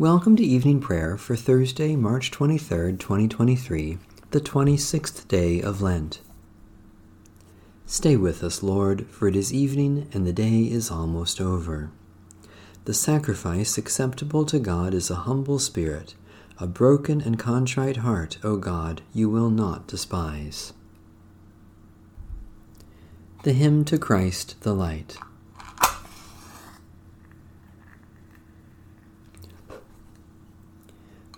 Welcome to evening prayer for Thursday, March 23rd, 2023, the 26th day of Lent. Stay with us, Lord, for it is evening and the day is almost over. The sacrifice acceptable to God is a humble spirit, a broken and contrite heart, O God, you will not despise. The hymn to Christ the Light.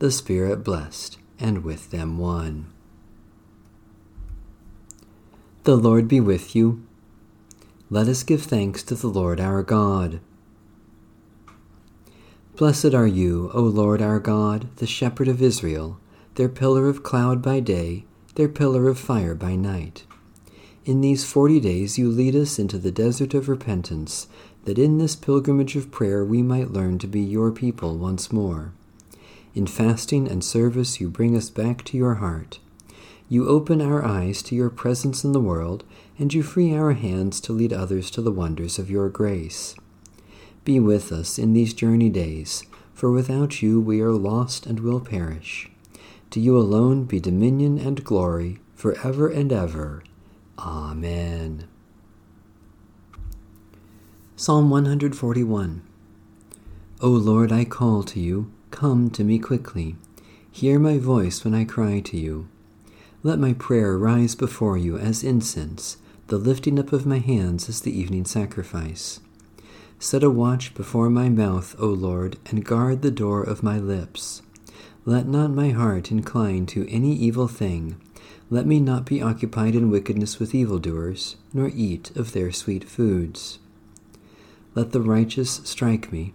the Spirit blessed, and with them one. The Lord be with you. Let us give thanks to the Lord our God. Blessed are you, O Lord our God, the Shepherd of Israel, their pillar of cloud by day, their pillar of fire by night. In these forty days you lead us into the desert of repentance, that in this pilgrimage of prayer we might learn to be your people once more. In fasting and service, you bring us back to your heart. You open our eyes to your presence in the world, and you free our hands to lead others to the wonders of your grace. Be with us in these journey days, for without you we are lost and will perish. To you alone be dominion and glory, for ever and ever. Amen. Psalm 141 O Lord, I call to you. Come to me quickly. Hear my voice when I cry to you. Let my prayer rise before you as incense, the lifting up of my hands as the evening sacrifice. Set a watch before my mouth, O Lord, and guard the door of my lips. Let not my heart incline to any evil thing. Let me not be occupied in wickedness with evildoers, nor eat of their sweet foods. Let the righteous strike me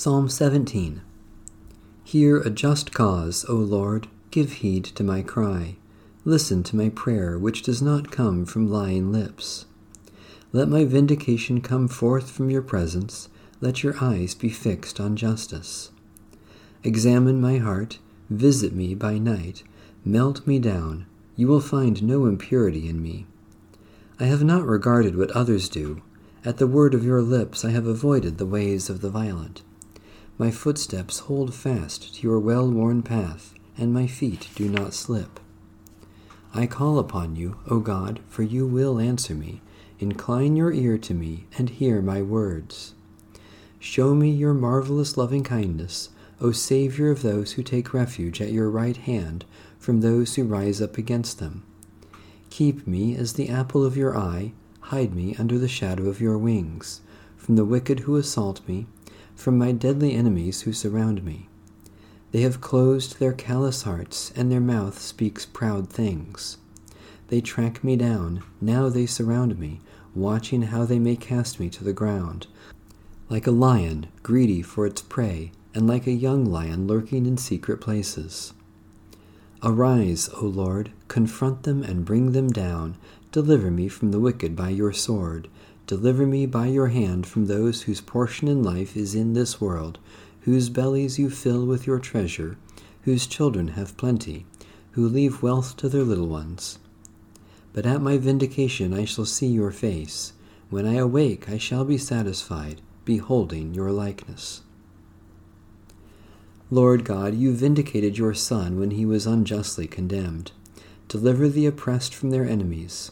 Psalm 17 Hear a just cause, O Lord, give heed to my cry. Listen to my prayer, which does not come from lying lips. Let my vindication come forth from your presence. Let your eyes be fixed on justice. Examine my heart, visit me by night, melt me down. You will find no impurity in me. I have not regarded what others do. At the word of your lips I have avoided the ways of the violent. My footsteps hold fast to your well worn path, and my feet do not slip. I call upon you, O God, for you will answer me. Incline your ear to me and hear my words. Show me your marvelous loving kindness, O Savior of those who take refuge at your right hand from those who rise up against them. Keep me as the apple of your eye, hide me under the shadow of your wings, from the wicked who assault me from my deadly enemies who surround me. They have closed their callous hearts, and their mouth speaks proud things. They track me down, now they surround me, watching how they may cast me to the ground. Like a lion, greedy for its prey, and like a young lion lurking in secret places. Arise, O Lord, confront them and bring them down. Deliver me from the wicked by your sword. Deliver me by your hand from those whose portion in life is in this world, whose bellies you fill with your treasure, whose children have plenty, who leave wealth to their little ones. But at my vindication I shall see your face. When I awake, I shall be satisfied, beholding your likeness. Lord God, you vindicated your Son when he was unjustly condemned. Deliver the oppressed from their enemies.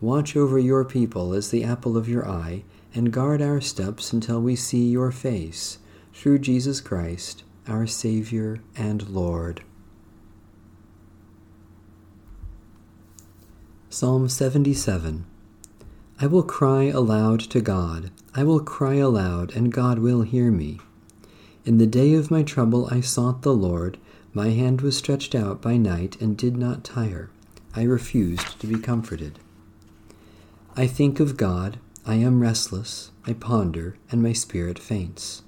Watch over your people as the apple of your eye, and guard our steps until we see your face, through Jesus Christ, our Savior and Lord. Psalm 77 I will cry aloud to God. I will cry aloud, and God will hear me. In the day of my trouble I sought the Lord. My hand was stretched out by night and did not tire. I refused to be comforted. I think of God. I am restless. I ponder, and my spirit faints.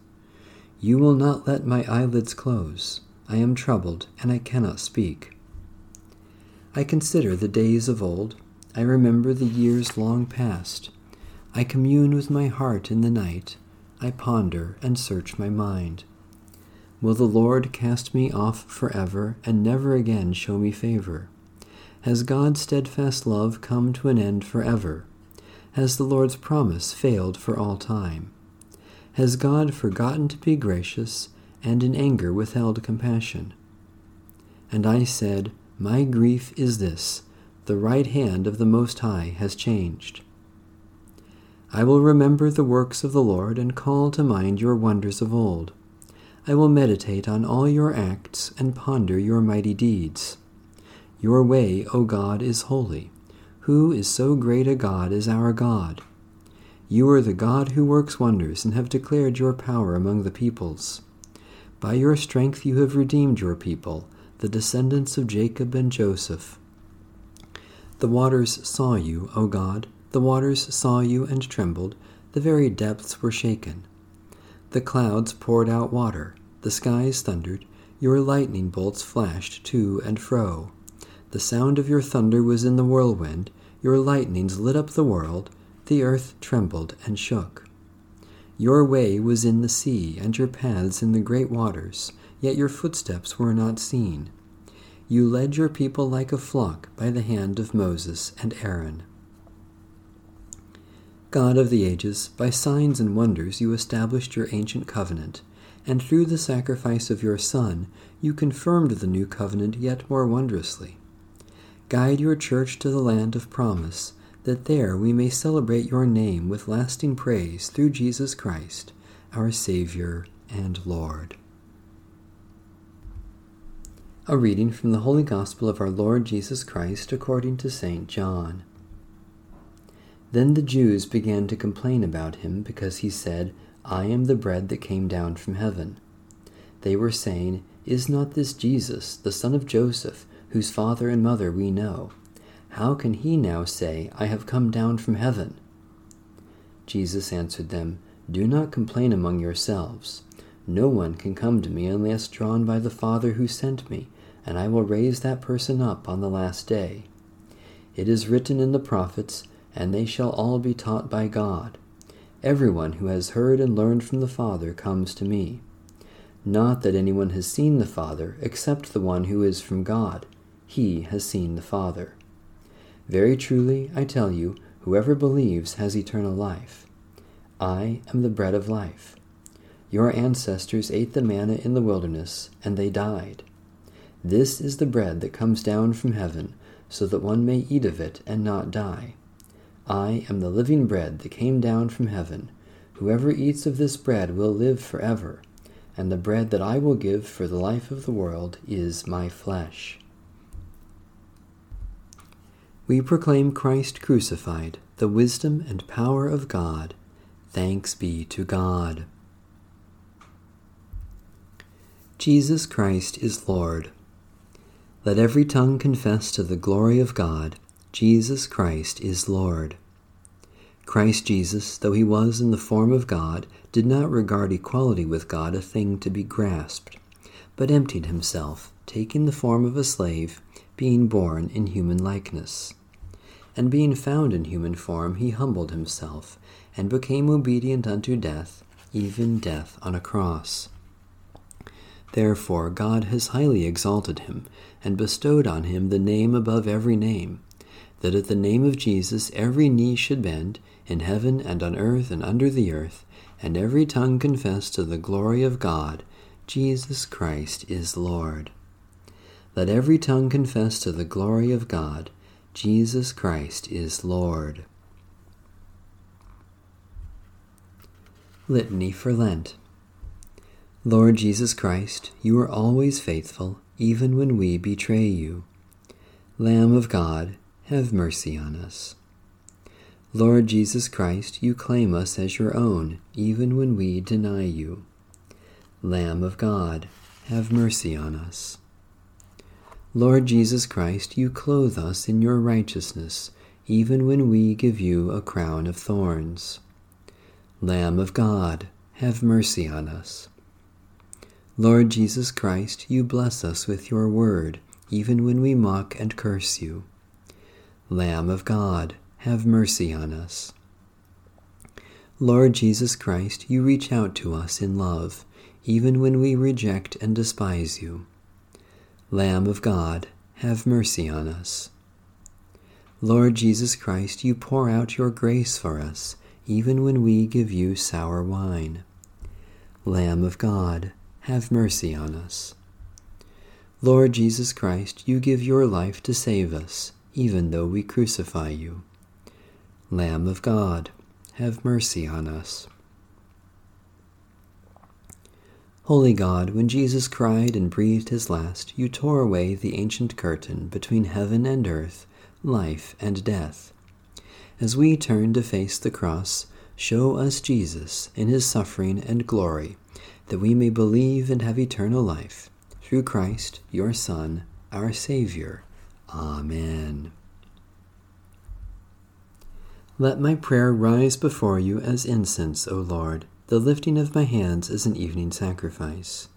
You will not let my eyelids close. I am troubled, and I cannot speak. I consider the days of old. I remember the years long past. I commune with my heart in the night. I ponder and search my mind. Will the Lord cast me off forever and never again show me favor? Has God's steadfast love come to an end forever? Has the Lord's promise failed for all time? Has God forgotten to be gracious and in anger withheld compassion? And I said, my grief is this the right hand of the Most High has changed. I will remember the works of the Lord and call to mind your wonders of old. I will meditate on all your acts and ponder your mighty deeds. Your way, O God, is holy. Who is so great a God as our God? You are the God who works wonders and have declared your power among the peoples. By your strength you have redeemed your people the descendants of Jacob and Joseph. The waters saw you, O God, the waters saw you and trembled, the very depths were shaken. The clouds poured out water, the skies thundered, your lightning bolts flashed to and fro. The sound of your thunder was in the whirlwind, your lightnings lit up the world, the earth trembled and shook. Your way was in the sea, and your paths in the great waters yet your footsteps were not seen. You led your people like a flock by the hand of Moses and Aaron. God of the ages, by signs and wonders you established your ancient covenant, and through the sacrifice of your Son you confirmed the new covenant yet more wondrously. Guide your church to the land of promise, that there we may celebrate your name with lasting praise through Jesus Christ, our Savior and Lord. A reading from the Holy Gospel of our Lord Jesus Christ according to St. John. Then the Jews began to complain about him because he said, I am the bread that came down from heaven. They were saying, Is not this Jesus, the son of Joseph, whose father and mother we know? How can he now say, I have come down from heaven? Jesus answered them, Do not complain among yourselves. No one can come to me unless drawn by the Father who sent me, and I will raise that person up on the last day. It is written in the prophets, and they shall all be taught by God. Everyone who has heard and learned from the Father comes to me. Not that anyone has seen the Father, except the one who is from God. He has seen the Father. Very truly, I tell you, whoever believes has eternal life. I am the bread of life. Your ancestors ate the manna in the wilderness, and they died. This is the bread that comes down from heaven, so that one may eat of it and not die. I am the living bread that came down from heaven. Whoever eats of this bread will live forever, and the bread that I will give for the life of the world is my flesh. We proclaim Christ crucified, the wisdom and power of God. Thanks be to God. Jesus Christ is Lord. Let every tongue confess to the glory of God, Jesus Christ is Lord. Christ Jesus, though he was in the form of God, did not regard equality with God a thing to be grasped, but emptied himself, taking the form of a slave, being born in human likeness. And being found in human form, he humbled himself, and became obedient unto death, even death on a cross. Therefore God has highly exalted him, and bestowed on him the name above every name, that at the name of Jesus every knee should bend, in heaven and on earth and under the earth, and every tongue confess to the glory of God, Jesus Christ is Lord. Let every tongue confess to the glory of God, Jesus Christ is Lord. Litany for Lent. Lord Jesus Christ, you are always faithful, even when we betray you. Lamb of God, have mercy on us. Lord Jesus Christ, you claim us as your own, even when we deny you. Lamb of God, have mercy on us. Lord Jesus Christ, you clothe us in your righteousness, even when we give you a crown of thorns. Lamb of God, have mercy on us. Lord Jesus Christ, you bless us with your word, even when we mock and curse you. Lamb of God, have mercy on us. Lord Jesus Christ, you reach out to us in love, even when we reject and despise you. Lamb of God, have mercy on us. Lord Jesus Christ, you pour out your grace for us, even when we give you sour wine. Lamb of God, have mercy on us. Lord Jesus Christ, you give your life to save us, even though we crucify you. Lamb of God, have mercy on us. Holy God, when Jesus cried and breathed his last, you tore away the ancient curtain between heaven and earth, life and death. As we turn to face the cross, show us Jesus in his suffering and glory that we may believe and have eternal life. Through Christ, your Son, our Savior. Amen. Let my prayer rise before you as incense, O Lord, the lifting of my hands is an evening sacrifice.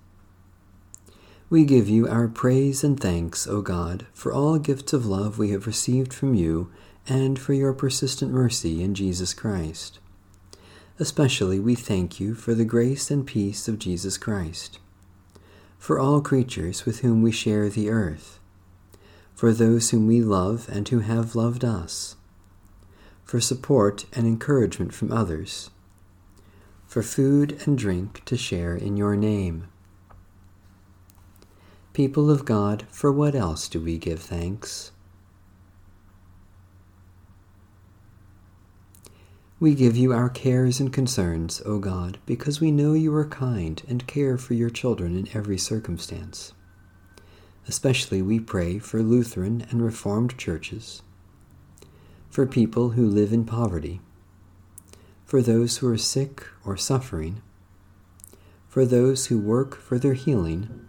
We give you our praise and thanks, O God, for all gifts of love we have received from you and for your persistent mercy in Jesus Christ. Especially we thank you for the grace and peace of Jesus Christ, for all creatures with whom we share the earth, for those whom we love and who have loved us, for support and encouragement from others, for food and drink to share in your name. People of God, for what else do we give thanks? We give you our cares and concerns, O God, because we know you are kind and care for your children in every circumstance. Especially we pray for Lutheran and Reformed churches, for people who live in poverty, for those who are sick or suffering, for those who work for their healing,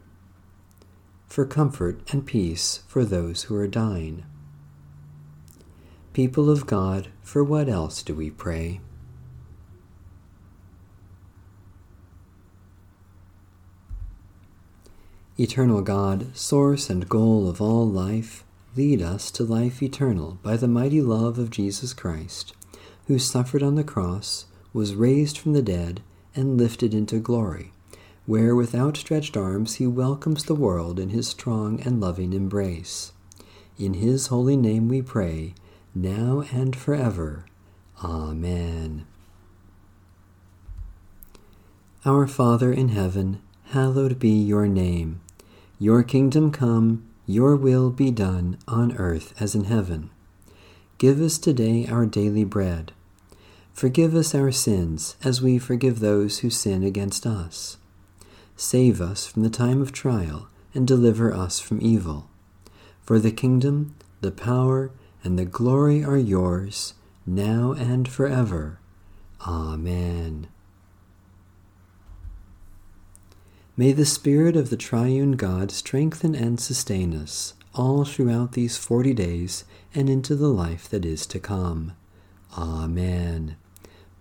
for comfort and peace for those who are dying. People of God, for what else do we pray? Eternal God, source and goal of all life, lead us to life eternal by the mighty love of Jesus Christ, who suffered on the cross, was raised from the dead, and lifted into glory, where with outstretched arms he welcomes the world in his strong and loving embrace. In his holy name we pray now and forever. Amen. Our Father in heaven, hallowed be your name. Your kingdom come, your will be done on earth as in heaven. Give us today our daily bread. Forgive us our sins as we forgive those who sin against us. Save us from the time of trial and deliver us from evil. For the kingdom, the power, and the glory are yours, now and forever. Amen. May the Spirit of the Triune God strengthen and sustain us all throughout these forty days and into the life that is to come. Amen.